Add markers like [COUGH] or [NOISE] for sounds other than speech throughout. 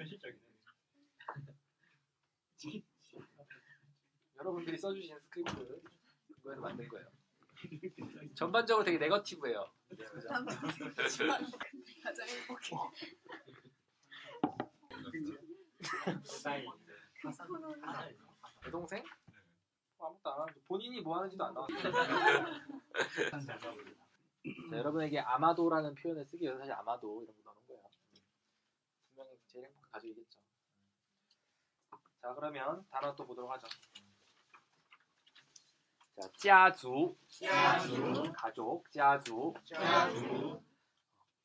오네. [LAUGHS] 여러분들이 써주신 스크립트 그거에서 만든 거예요. 전반적으로 되게 negative예요. 가장 행복해. 내 동생? 뭐 아무것도 안 하는데 본인이 뭐 하는지도 안 나왔어요. [LAUGHS] 자, 여러분에게 아마도라는 표현을 쓰기 위해서 사실 아마도 이런 거 넣는 거예요. 분명히 제일 행복한 가족이겠죠. 자 그러면 단어 또 보도록 하죠. 자, 가족, 가족, 가족,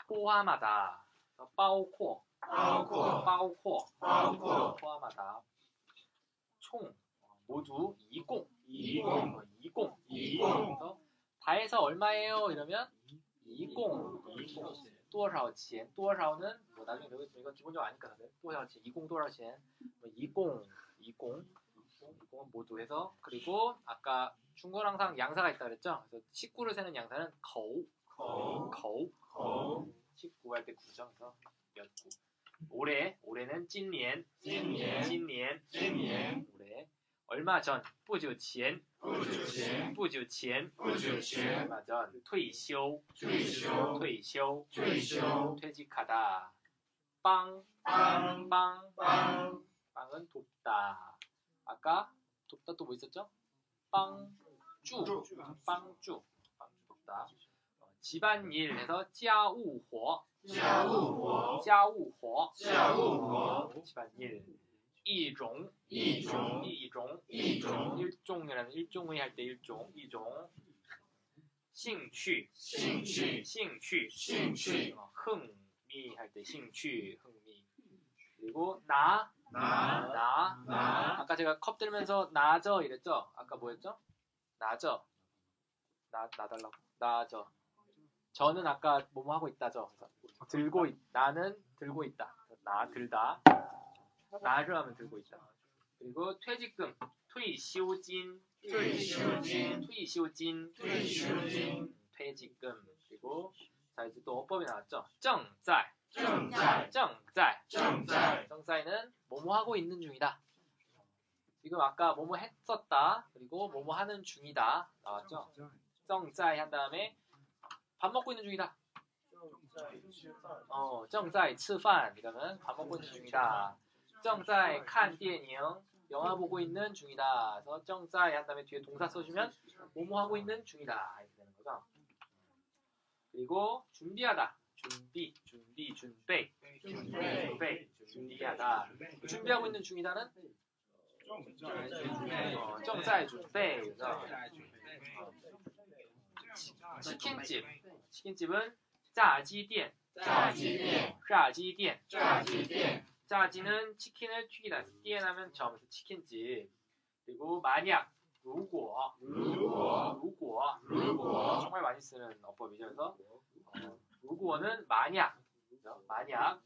포함하다, 어, 빠오코, 빠오코, 포함하다, 총, 어, 모두 이공, 이공, 어, 이공, 이공, 다 해서 얼마예요? 이러면 이공, 이공. 多少钱? 多少는 뭐 나중에 배우겠지만 이건 기본적으로 아니까 다들 多少钱? 이공 多少钱? 뭐 이공, 이공, 이공은 모두 해서 그리고 아까 중국은 항상 양사가 있다 그랬죠? 그래서 식구를 세는 양사는 거우, 거우, 식구 할 때 구죠. 그래서 몇 구. 올해, 올해는 찐년, 찐년, 올해 얼마 전, 不久前,不久前, 얼마 전, 退休,退休, 퇴직하다, 빵, 빵, 빵은 돕다. 아까 돕다 또 뭐 있었죠? 빵주, 빵주, 빵주 돕다. 어, 집안일 해서 家务活, 家务活, 집안일. 一种, 一种, 일종이라는 일종의 할 때 일종, 이종. 兴趣, 兴趣, 어, 흥미 할 때兴趣, 흥미. 그리고 나, 나, 아까 제가 컵 들면서 나저 이랬죠? 아까 뭐였죠? 나저. 나, 나달라고. 나저. 저는 아까 뭐뭐 하고 있다죠. 그래서 들고 있, 나는 들고 있다. 나 들다. 나를 하면 들고 있다. 그리고 퇴직금, 퇴시오진, 퇴시오진, 퇴시오진, 퇴시오진, 퇴직금. 그리고 자 이제 또 어법이 나왔죠. 정짤, 정짤, 정짤, 정짤. 정짤은 뭐뭐 하고 있는 중이다. 지금 아까 뭐뭐 했었다. 그리고 뭐뭐 하는 중이다 나왔죠. 정짤 한 다음에 밥 먹고 있는 중이다. 어, 정짤, 吃饭 이거는 밥 먹고 있는 중이다. 正在看电影 영화 보고 있는 중이다. 그래서 正在한 다음에 뒤에 동사 써주면 뭐뭐 하고 있는 중이다. 이렇게 되는 거죠. 그리고 준비하다. 준비, 준비, 준비, 준비, 준비하다. 준비하고 있는 중이다는 어, 正在准备 그래서 치킨집, 치킨집은 炸鸡店, 炸鸡店, 짜지 는 치킨을 튀기다. 띠에나면 점, 치킨집. 그리고 만약, 如果, 如果, 정말 많이 쓰는 어법이죠. 그래서 어, 如果는 만약, 그죠? 만약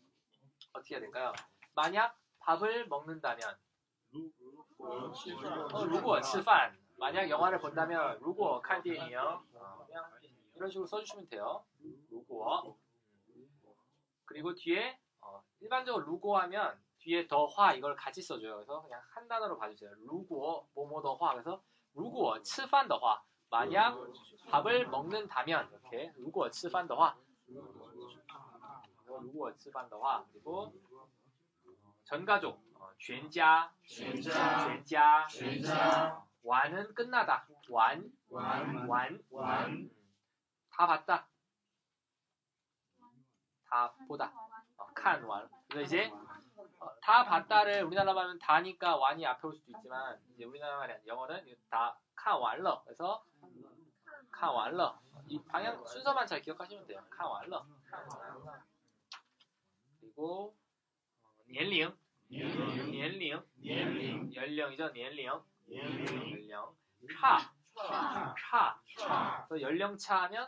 어떻게 해야 될까요? 만약 밥을 먹는다면, 어, 如果吃饭, 만약 영화를 본다면, 如果看电影, 어, 그냥 이런 식으로 써주시면 돼요. 如果 그리고 뒤에 어, 일반적으로 루고 하면 뒤에 더화 이걸 같이 써줘요. 그래서 그냥 한 단어로 봐주세요. 루고 뭐뭐 더화. 그래서 루고 치판 더화. 만약 밥을 먹는다면 이렇게 루고 치판 더화. 루고 치판 더화. 그리고 전가족. 쥔자. 쥔자. 쥔자. 완은 끝나다. 완 완 완다 음. 봤다. 다 보다. 칸 완. 그래서 이제 어, 다 봤다를 우리나라 말하면 다니까 완이 앞에 올 수도 있지만 이제 우리나라 말이 아니라 영어는 다 카완러. 그래서 카완러. 이 방향 순서만 잘 기억하시면 돼요. 카완러. 그리고 연령. 연령. 연령. 연령이죠. 연령. 연령. 차. 차. 차. 어, 차. 연령차 하면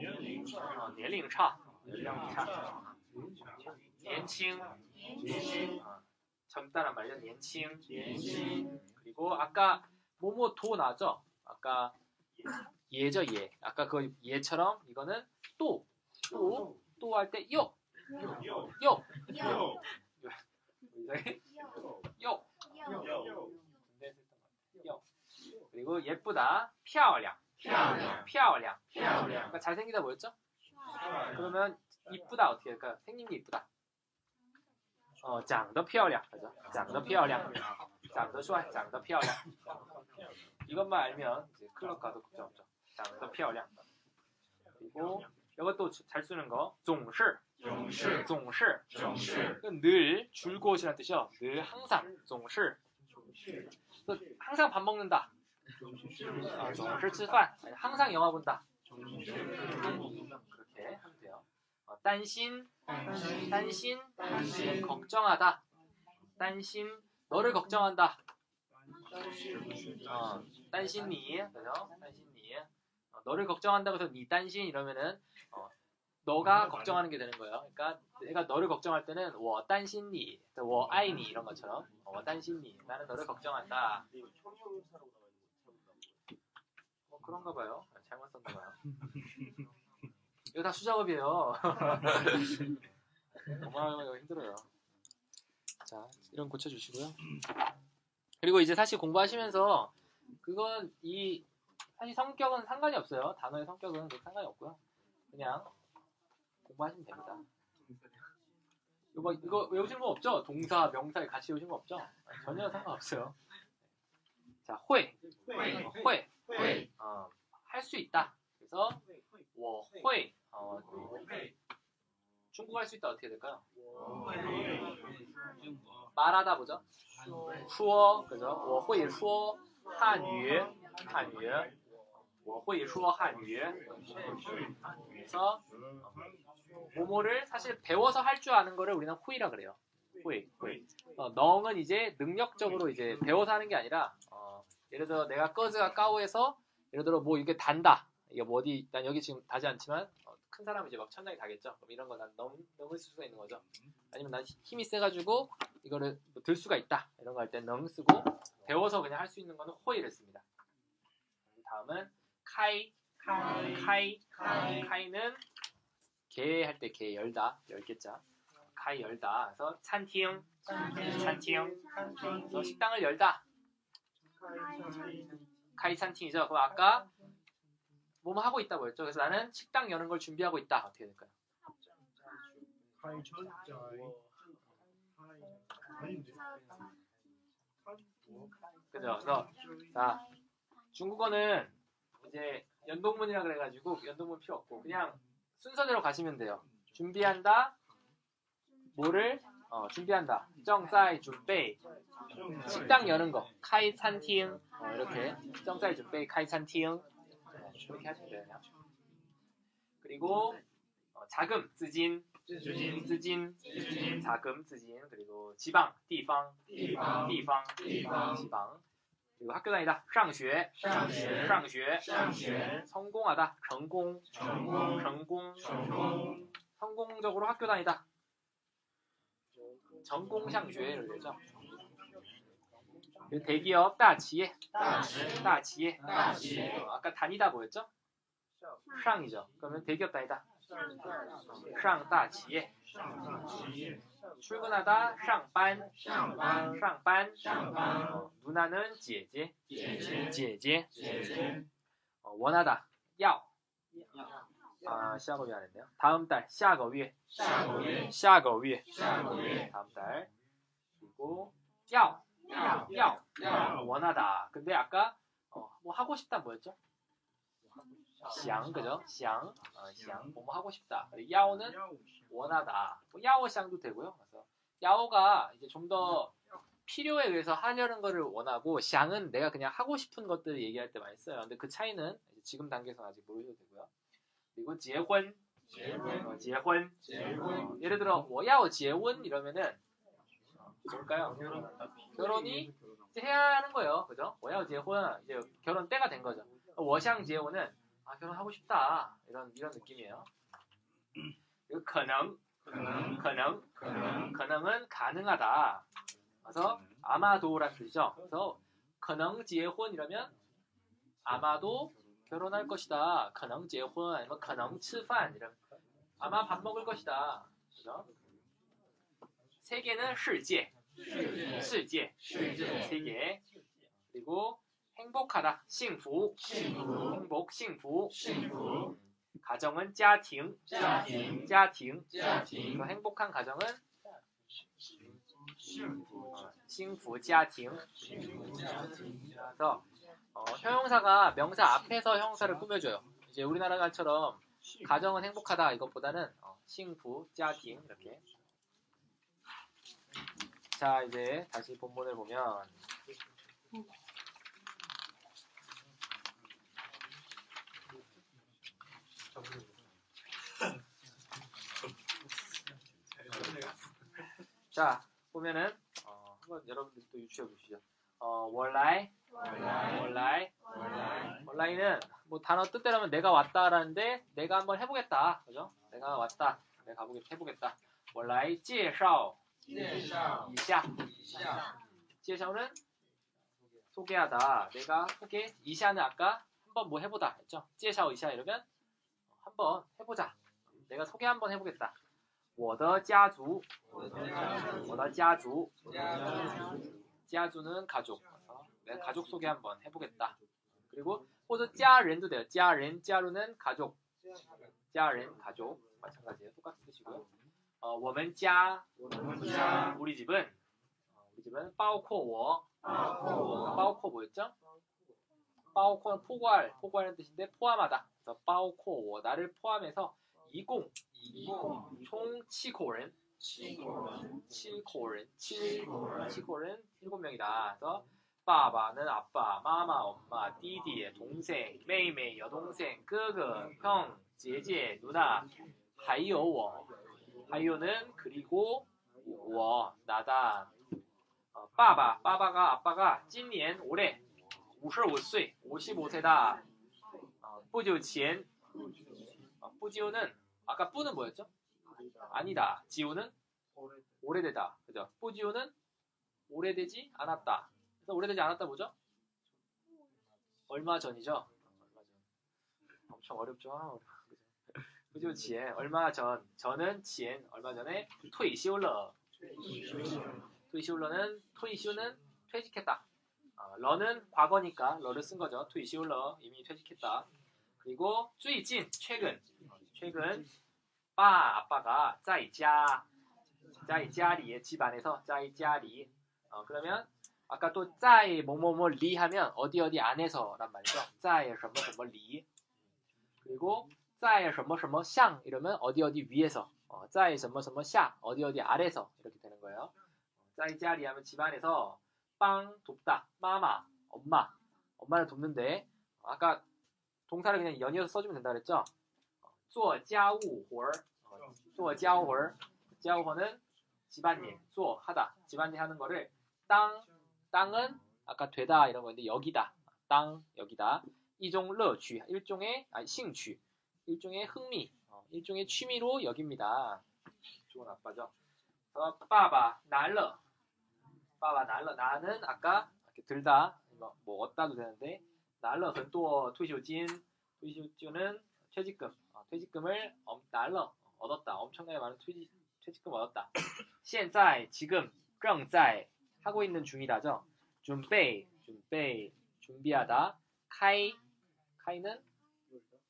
연령차. 연령차. 延轻, 아, 젊다란 말이죠. 연칭. 그리고 아까 모모 도 나죠. 아까 예죠 예. 아까 그 예처럼 이거는 또, 또, 또 할 때 요, 요, 요, 요, 요, 요. 그리고 예쁘다, 피아올량, 피아올량, 피아올량. 그러니까 잘생기다 뭐였죠? 그러면 이쁘다 어떻게 할까요? 생긴 게 이쁘다. 어, 长得漂亮, 그죠? 长得漂亮, 长得帅, 长得漂亮. 이것만 알면 이제 클럽 가도 걱정 없죠. 长得漂亮. 그리고 이것도 잘 쓰는 거, 总是, 总是, 이건 늘 줄곳이라는 뜻이요. 늘 항상, 总是. 항상 밥 먹는다. 아, 总是吃饭. 아니, 항상 영화 본다. 그렇게 하면 어, 딴신, 딴신, 네, 걱정하다. 딴신, 너를 걱정한다. 어, 딴신니, 그죠? 딴신니. 어, 너를 걱정한다고 해서 니 딴신 이러면은 어, 너가 걱정하는 게 되는 거예요. 그러니까 내가 너를 걱정할 때는 워 딴신니, 워 아이니 이런 것처럼 워 딴신니 나는 너를 걱정한다. 뭐 그런가 봐요. 잘못 썼나 봐요. 이거 다 수작업이에요. [LAUGHS] 어마어마하게 힘들어요. 자, 이런 고쳐주시고요. 그리고 이제 사실 공부하시면서 그건 이 사실 성격은 상관이 없어요. 단어의 성격은 상관이 없고요. 그냥 공부하시면 됩니다. 이거, 이거 외우시는 거 없죠? 동사, 명사에 같이 외우시는 거 없죠? 전혀 상관없어요. 자, 회. 어, 회. 어, 할수 있다. 그래서 我会 어, 중국어 할 수 있다 어떻게 될까요? 말하다 보죠. 说 그죠? 我会说汉语汉语我会说汉语 그래서 모모를 사실 배워서 할 줄 아는 거를 우리는 후이라 그래요. 후이, 후이. 어, 넝은 이제 능력적으로 이제 배워서 하는 게 아니라 어, 예를 들어 내가 꺼즈가 까오에서 예를 들어 뭐 이게 단다. 이게 뭐 어디 난 여기 지금 다지 않지만 어, 큰 사람은 이제 막 천장에 다겠죠. 그럼 이런 거 난 넘, 넘을 수가 있는 거죠. 아니면 난 힘이 세가지고 이거를 뭐 들 수가 있다. 이런 거 할땐능 쓰고 배워서 그냥 할 수 있는 거는 호이를 씁니다. 다음은 카이, 카이, 카이는 개 할 때 개 열다, 열 개자. 카이 열다. 그래서 찬팅, 찬팅. 그래서 식당을 열다. 카이 찬팅이죠. 그럼 아까 뭐뭐 하고 있다고 했죠. 그래서 나는 식당 여는 걸 준비하고 있다. 어떻게 될까요? 그죠. 그래서 자 중국어는 이제 연동문이라 그래가지고 연동문 필요 없고 그냥 순서대로 가시면 돼요. 준비한다. 뭐를 어, 준비한다. 정사이 준비. 식당 여는 거. 카이 산팅 어, 이렇게. 정사이 준비 카이 산팅 네, 그렇게 하시면 돼요. 그냥. 그리고 어, 자금,资金, 资金, 자금, 资金, 그리고 지방, 地方, 地方, 지방. 그리고 학교 다니다, 上学,上学, 성공하다, 成功, 成功, 성공적으로 학교 다니다. 전공上学를 되죠. 그 대기업 따지에. 따지에. 어, 아까 다니다 뭐였죠? 상이죠. 그러면 대기업 다니다. 상 따지에. 출근하다 상반 상반 어, 누나는 지에지 지에지 어, 원하다. 야 아, 시아거 위안 했네요. 다음 달, 시아거 위에. 시아거 위에. 시아거 위에. 다음 달. 그리고, 야! 要 要 원하다. 근데 아까 어, 뭐 하고 싶다 뭐였죠? 想 그죠? 想 어, 想 뭐뭐 하고 싶다. 그리고 야오는 원하다. 뭐 야오샹도 되고요. 그래서 야오가 이제 좀 더 필요에 의해서 하려는 거를 원하고 샹은 내가 그냥 하고 싶은 것들을 얘기할 때 많이 써요. 근데 그 차이는 이제 지금 단계에서 아직 모르셔도 되고요. 그리고 结婚 어, 结婚 어, 예를 들어 我要结婚 이러면은 뭘까요? 결혼이 이제 해야 하는 거예요. 그죠? 워야지혼 이제 결혼 때가 된 거죠. 워샹지에오는 아, 결혼하고 싶다. 이런 이런 느낌이에요. 가능, 가능, 가능은 가능하다. 그래서 아마도라 뜻이죠. 그래서 가능 지에혼 이러면 아마도 결혼할 것이다. 가능지혼 아니면 가능 吃饭 이러면 아마 밥 먹을 것이다. 그죠? 세계는 世界 世界 세계 그리고 행복하다. 幸福 행복 幸福 가정은 家庭 家庭 그 행복한 가정은 幸福家庭 그래서 어, 형용사가 명사 앞에서 형용사를 꾸며줘요. 이제 우리나라처럼 가정은 행복하다 이것보다는 어, 幸福家庭 이렇게 자 이제 다시 본문을 보면. 자 보면은 어, 한번 여러분들 또 유추해 보시죠. 어, 월라이? 월라이. 월라이 는 뭐 단어 뜻대로면 내가 왔다라는데 내가 한번 해보겠다. 그죠? 내가 왔다. 내가 가보겠 해보겠다. 월라이 介绍 이샤 介绍는 소개하다 내가 소개 이샤는 아까 한번 뭐 해보다 했죠? 介绍 이샤 이러면 한번 해보자 내가 소개 한번 해보겠다 我的家族我的家族 家族는 가족 그래서 내가 가족 소개 한번 해보겠다 그리고 호주 짜렌도 돼요. 짜렌, 짜루는 가족. 짜렌, 가족. 마찬가지예요. 똑같은 뜻이고요. 어, 我们家 우리 집은 어, 우리 집은 包括我 包括 뭐였죠? 包括는 포괄, 포괄하는 뜻인데 포함하다. 그래서 包括我 나를 포함해서 20, 총 7口人 7口人 7, 7口人 7명이다. 그래서 빠바는 아빠, 마마, 엄마, 디디, 동생, 메이메이, 여동생, 哥哥, 형, 姐姐, 누나, 还有我. 바이오는 그리고 와 나다. 어, 빠바 빠바가 아빠가 찐年 올해 55세 55세다. 어, 뿌지오 지엔 어, 뿌지오는 아까 뿌는 뭐였죠? 아니다. 지우는 오래되다. 그죠? 뿌지오는 오래되지 않았다. 그래서 오래되지 않았다 뭐죠? 얼마 전이죠? 엄청 어렵죠. 아, 어려워. 그죠? 그죠? 지엔 얼마 전. 저는 지엔 얼마 전에 퇴休了. 퇴休了는 퇴休는 퇴직했다. 어, 러는 과거니까 러를 쓴 거죠. 퇴休了 이미 퇴직했다. 그리고 最近 최근. 어, 최근 빠 아빠가 在家 在家里 집안에서 在家里 어, 그러면 아까 또 짜이 뭐뭐뭐 리 하면 어디 어디 안에서란 말이죠. 짜이 什么什么 리. 그리고 짜이 什么什么상 이러면 어디 어디 위에서. 어, 짜이 什么什么샤 어디 어디 아래서 이렇게 되는 거예요. 짜이 짜리 하면 집안에서 빵 돕다. 마마 엄마 엄마를 돕는데 아까 동사를 그냥 연이어서 써주면 된다 그랬죠. 做家务活儿 어, 做家务活儿 家务活는 집안일, 做 하다, 집안일 하는 거를 땅 땅은 아까 되다 이런 건데 여기다 땅 여기다 이종 러취 일종의 아니 싱취 일종의 흥미 어, 일종의 취미로 여깁니다 좋은 아빠죠 그래서 빠바 날러 빠바 날러 나는 아까 이렇게 들다 뭐, 뭐 얻다도 되는데 날러 很多退休金 退休金은 퇴직금 어, 퇴직금을 엄, 날러 얻었다 엄청나게 많은 퇴직, 퇴직금 얻었다 [LAUGHS] 现在 지금 正在 하고 있는 중이다죠. 준비, 준비, 준비하다. 카이, 카이는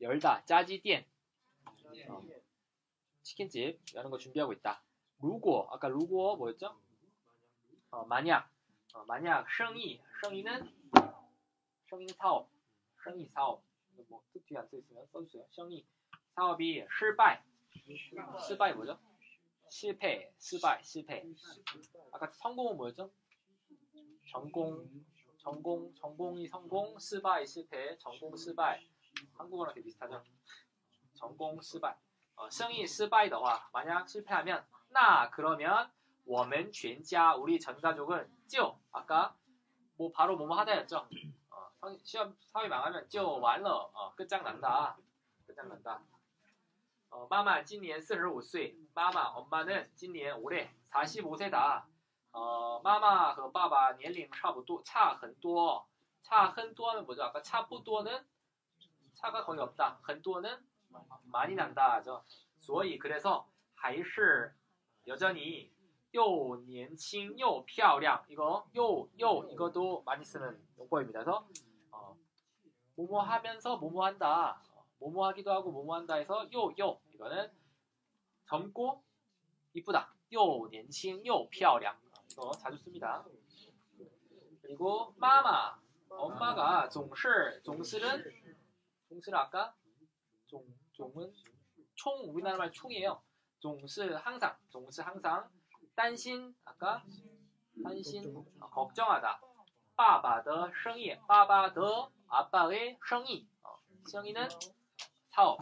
열다. 짜지店, 어, 치킨집 여는 거 준비하고 있다. 루고, 아까 루고 뭐였죠? 어, 만약, 어, 만약 생이, 생이는 생이는 사업, 생이 사업. 뭐 뒤에 안써 있으면 써주세요. 생이 사업이 실패, 실패 뭐죠? 실패, 실패, 실패. 아까 성공은 뭐였죠? 전공, 전공, 전공이 성공, 실패, 실패, 전공, 실패. 한국어랑 되게 비슷하죠? 전공, 실패. 어, 生意失败的话 만약 실패하면 나 그러면 我们全家 우리 전 가족은 就 아까 뭐 바로 뭐뭐 하다였죠. 어, 성- 시험 사회 망하면 就完了 어, 끝장난다. 끝장난다. 어, 마마 今年 45岁. 마마 엄마는 今年 올해 45세다. 어, 마마 和 爸爸 年龄 差不多差很多. 차 很多는 뭐죠? 아까 差不多는 차가 거의 없다. 很多는 많이 난다. 죠. 所以 그래서 还是 여전히 又年轻又漂亮 이거 又又 이것도 많이 쓰는 용법입니다. 그래서 어, 뭐뭐 하면서 뭐뭐 한다. 어, 뭐뭐 하기도 하고 뭐뭐 한다 해서 又又 이거는 젊고 이쁘다. 又年轻又漂亮 이거 자주 씁니다. 그리고 마마 엄마가 总是 总是는 总是는 아까 종 종은 총 우리나라 말 총이에요. 总是 항상 总是 항상 担心 아까 担心 어, 걱정하다. 爸爸的生意 爸爸的 아빠의 生意 어, 生意는 사업.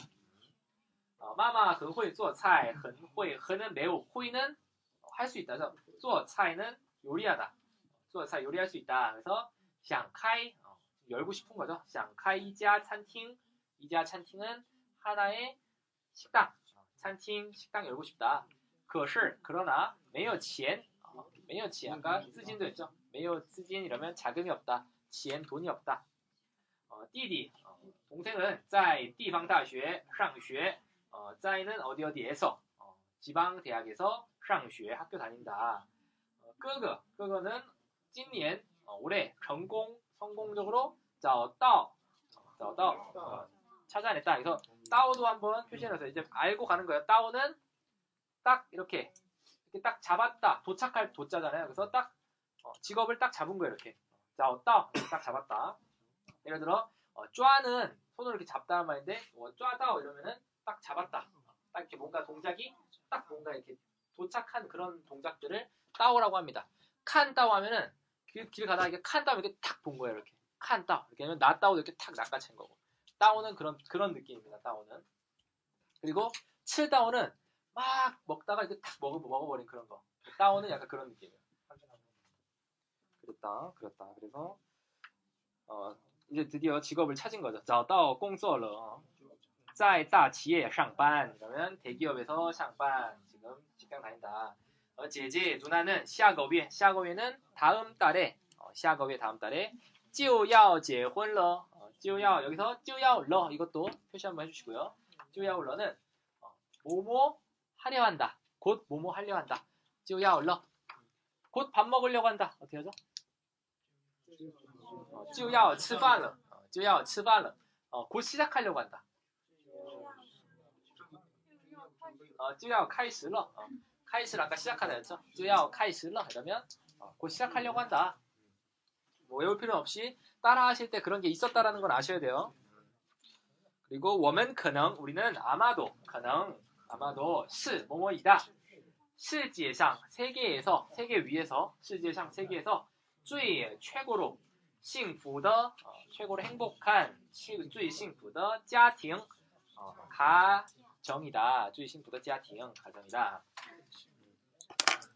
어, 마마 很会做菜很会 很은 매우 会는 할 수 있다. 그래서 做菜는 요리하다. 做菜 요리할 수 있다. 그래서 想开 어, 열고 싶은 거죠. 想开一家餐厅 이자 찬팅은 하나의 식당, 찬팅 식당 열고 싶다. 可是 그러나 没有钱, 어, 没有钱 아까资金도 했죠. 没有资金 이러면 자금이 없다. 钱 돈이 없다. 어, 弟弟 어, 동생은 在地方大学上学. 어, 在는 어디 어디에서 어, 지방 대학에서 上学 학교 다닌다. 어, 哥哥 哥哥는 今年 어, 올해成功 성공적으로 找到 找到 어, 찾아냈다. 그래서 따오도 한번 표시해서 이제 알고 가는 거예요. 따오는 딱 이렇게 이렇게 딱 잡았다. 도착할 도자잖아요. 그래서 딱 어, 직업을 딱 잡은 거예요. 이렇게 짜오따 딱 잡았다. 예를 들어 어, 쫌는 손으로 이렇게 잡다는 말인데 어, 쫌다오 이러면은 딱 잡았다. 딱 이렇게 뭔가 동작이 딱 뭔가 이렇게 도착한 그런 동작들을 따오라고 합니다. 칸 따오 하면은 길, 길 가다가 이렇게 칸 따오 이렇게 탁 본 거예요. 이렇게 칸 따오 이렇게 하면 나 따오 이렇게 탁 낚아챈 거고. 따오는 그런 그런 느낌입니다. 따오는 그리고 칠 따오는 막 먹다가 이렇게 탁 먹어 먹어버린 그런 거. 따오는 약간 그런 느낌이에요. 그랬다, 그랬다. 그래서 어 이제 드디어 직업을 찾은 거죠. 找到工作了.在大企业上班 그러면 대기업에서 上班 지금 직장 다닌다. 어, 제제 누나는 下个月 下个月는 다음 달에 어, 下个月 다음 달에 就要结婚了 어, 就要 여기서 就要了 이것도 표시 한번 해주시고요. 就要了는 어, 뭐뭐 하려 한다. 곧 뭐뭐 하려 한다. 就要了. 곧 밥 먹으려고 한다. 어떻게 하죠? 就要吃饭了. 어, 就要吃饭了. 어, 곧 시작하려고 한다. 어, 就要开始了. 어, 开始 아까 시작하다였죠? 就要开始了 이러면 어, 곧 시작하려고 한다. 뭐 외울 필요 없이 따라 하실 때 그런 게 있었다라는 걸 아셔야 돼요. 그리고 我们可能 우리는 아마도 可能 아마도 是 뭐뭐이다. 世界上 세계에서 세계 위에서 世界上 세계에서 最 최고로 幸福的 어, 최고로 행복한 最幸福的家庭 어, 가정이다. 最幸福的家庭 가정이다.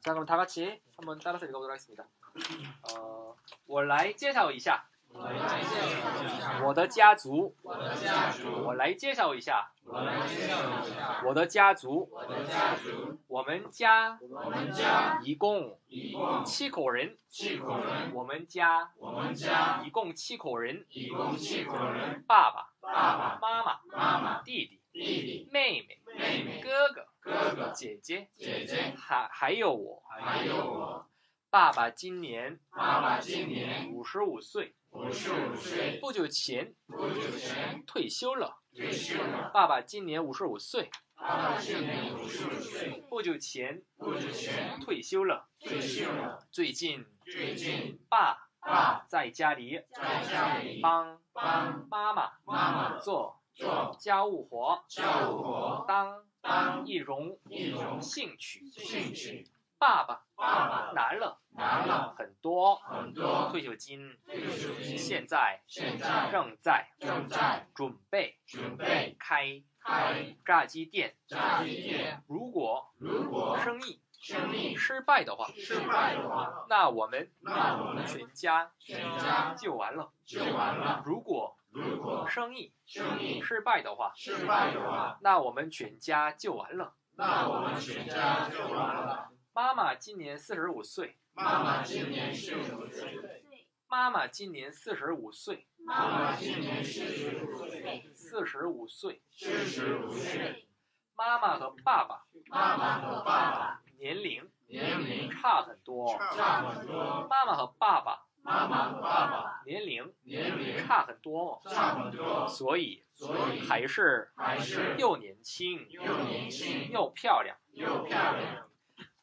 자 그럼 다 같이 한번 따라서 읽어보도록 하겠습니다. 어, 我来介绍一下。我来介绍一下我的家族。我的家族。我来介绍一下。我来介绍一下我的家族。我的家族。我们家。我们家。一共。一共。七口人。七口人。我们家。我们家。一共七口人。一共七口人。爸爸。爸爸。妈妈。妈妈。弟弟。弟弟。妹妹。妹妹。哥哥。哥哥。姐姐。姐姐。还还有我。还有我。爸爸今年，爸爸今年五十五岁，五十五岁，不久前，不久前退休了，退休了。爸爸今年五十五岁，爸爸今年五十五岁，不久前，不久前退休了，退休了。最近，最近，爸。爸在家里，在家里帮帮妈妈妈妈做做家务活，家务活当当易容易容兴趣兴趣。爸爸爸爸来，来了很多很多退休金现在正在正在准备开开炸鸡店。炸鸡店。如果如果生意生意失败的话，失败的话，那我们那我们全家全家就完了就完了。如果如果生意生意失败的话，失败的话，那我们全家就完了。那我们全家就完了。妈妈今年四十五岁。妈妈今年四十五岁。妈妈今年四十五岁。妈妈今年四十五岁。四十五岁。四十五岁。妈妈和爸爸。妈妈和爸爸。年龄。年龄差很多。差很多。妈妈和爸爸。妈妈和爸爸。年龄。年龄差很多。差很多。所以。所以。还是。还是。又年轻。又年轻。又漂亮。又漂亮。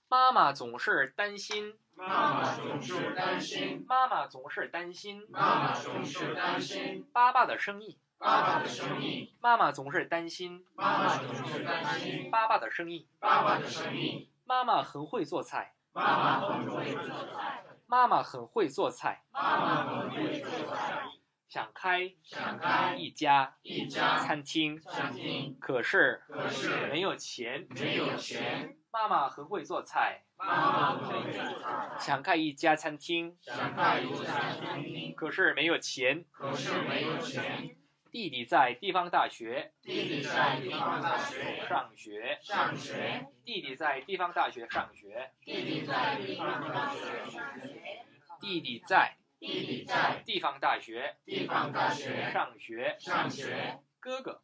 妈妈总是担心。妈妈总是担心。妈妈总是担心。妈妈总是担心。爸爸的生意。爸爸的生意。妈妈总是担心。妈妈总是担心。爸爸的生意。爸爸的生意。妈妈很会做菜。妈妈很会做菜。妈妈很会做菜。妈妈很会做菜。想开想开一家一家餐厅餐厅，可是可是没有钱没有钱。妈妈很会做菜。妈妈很会做菜。想开一家餐厅。想开一家餐厅。可是没有钱。可是没有钱。弟弟在地方大学。弟弟在地方大学上学。上学。弟弟在地方大学上学。弟弟在地方大学上学。弟弟在弟弟在地方大学地方大学上学上学。哥哥哥哥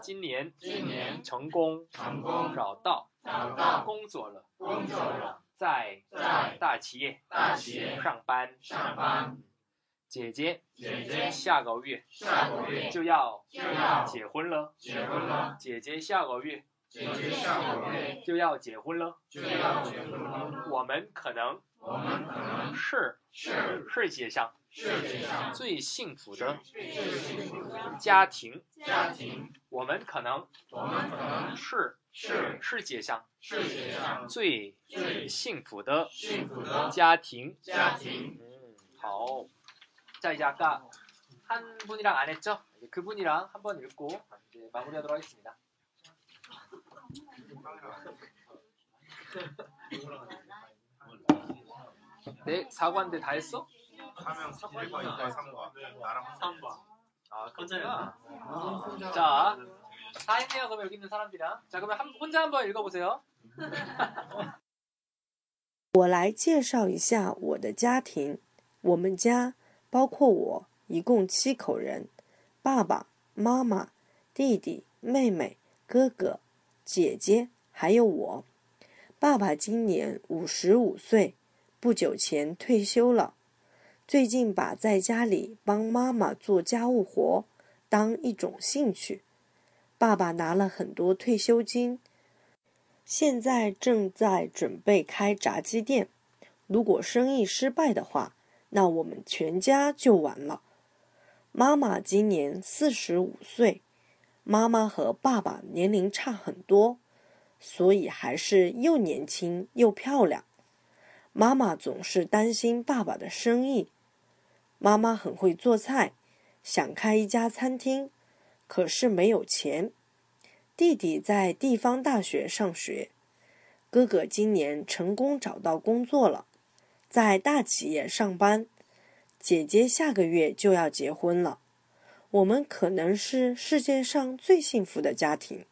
今年今年成功成功找到。找到工作了，工作了，在在大企业大企业上班上班。姐姐姐姐下个月下个月就要就要结婚了，结婚了。姐姐下个月姐姐下个月就要结婚了，就要结婚了。我们可能我们可能是是世界上世界上最幸福的家庭家庭。我们可能我们可能是。是世界上世界上最最幸福的幸福的家庭家庭。음好. 자 이제 아까 한 분이랑 안 했죠? 이제 그분이랑 한번 읽고 이제 마무리하도록 하겠습니다. 네, 4관인데 다 했어? 3명 1과 2과 3과 나랑 3과 아, 그렇구나. 자, 다 했네요. 그러면 여기 있는 사람들이랑. 자, 그러면 한, 혼자 한번 읽어보세요. [LAUGHS] 我来介绍一下我的家庭。我们家包括我，一共七口人：爸爸妈妈、弟弟、妹妹、哥哥、姐姐，还有我。爸爸今年五十五岁，不久前退休了。 最近把在家里帮妈妈做家务活当一种兴趣。爸爸拿了很多退休金，现在正在准备开炸鸡店。如果生意失败的话，那我们全家就完了。妈妈今年四十五岁，妈妈和爸爸年龄差很多，所以还是又年轻又漂亮。妈妈总是担心爸爸的生意。妈妈很会做菜，想开一家餐厅。可是没有钱。弟弟在地方大学上学，哥哥今年成功找到工作了，在大企业上班。姐姐下个月就要结婚了。我们可能是世界上最幸福的家庭。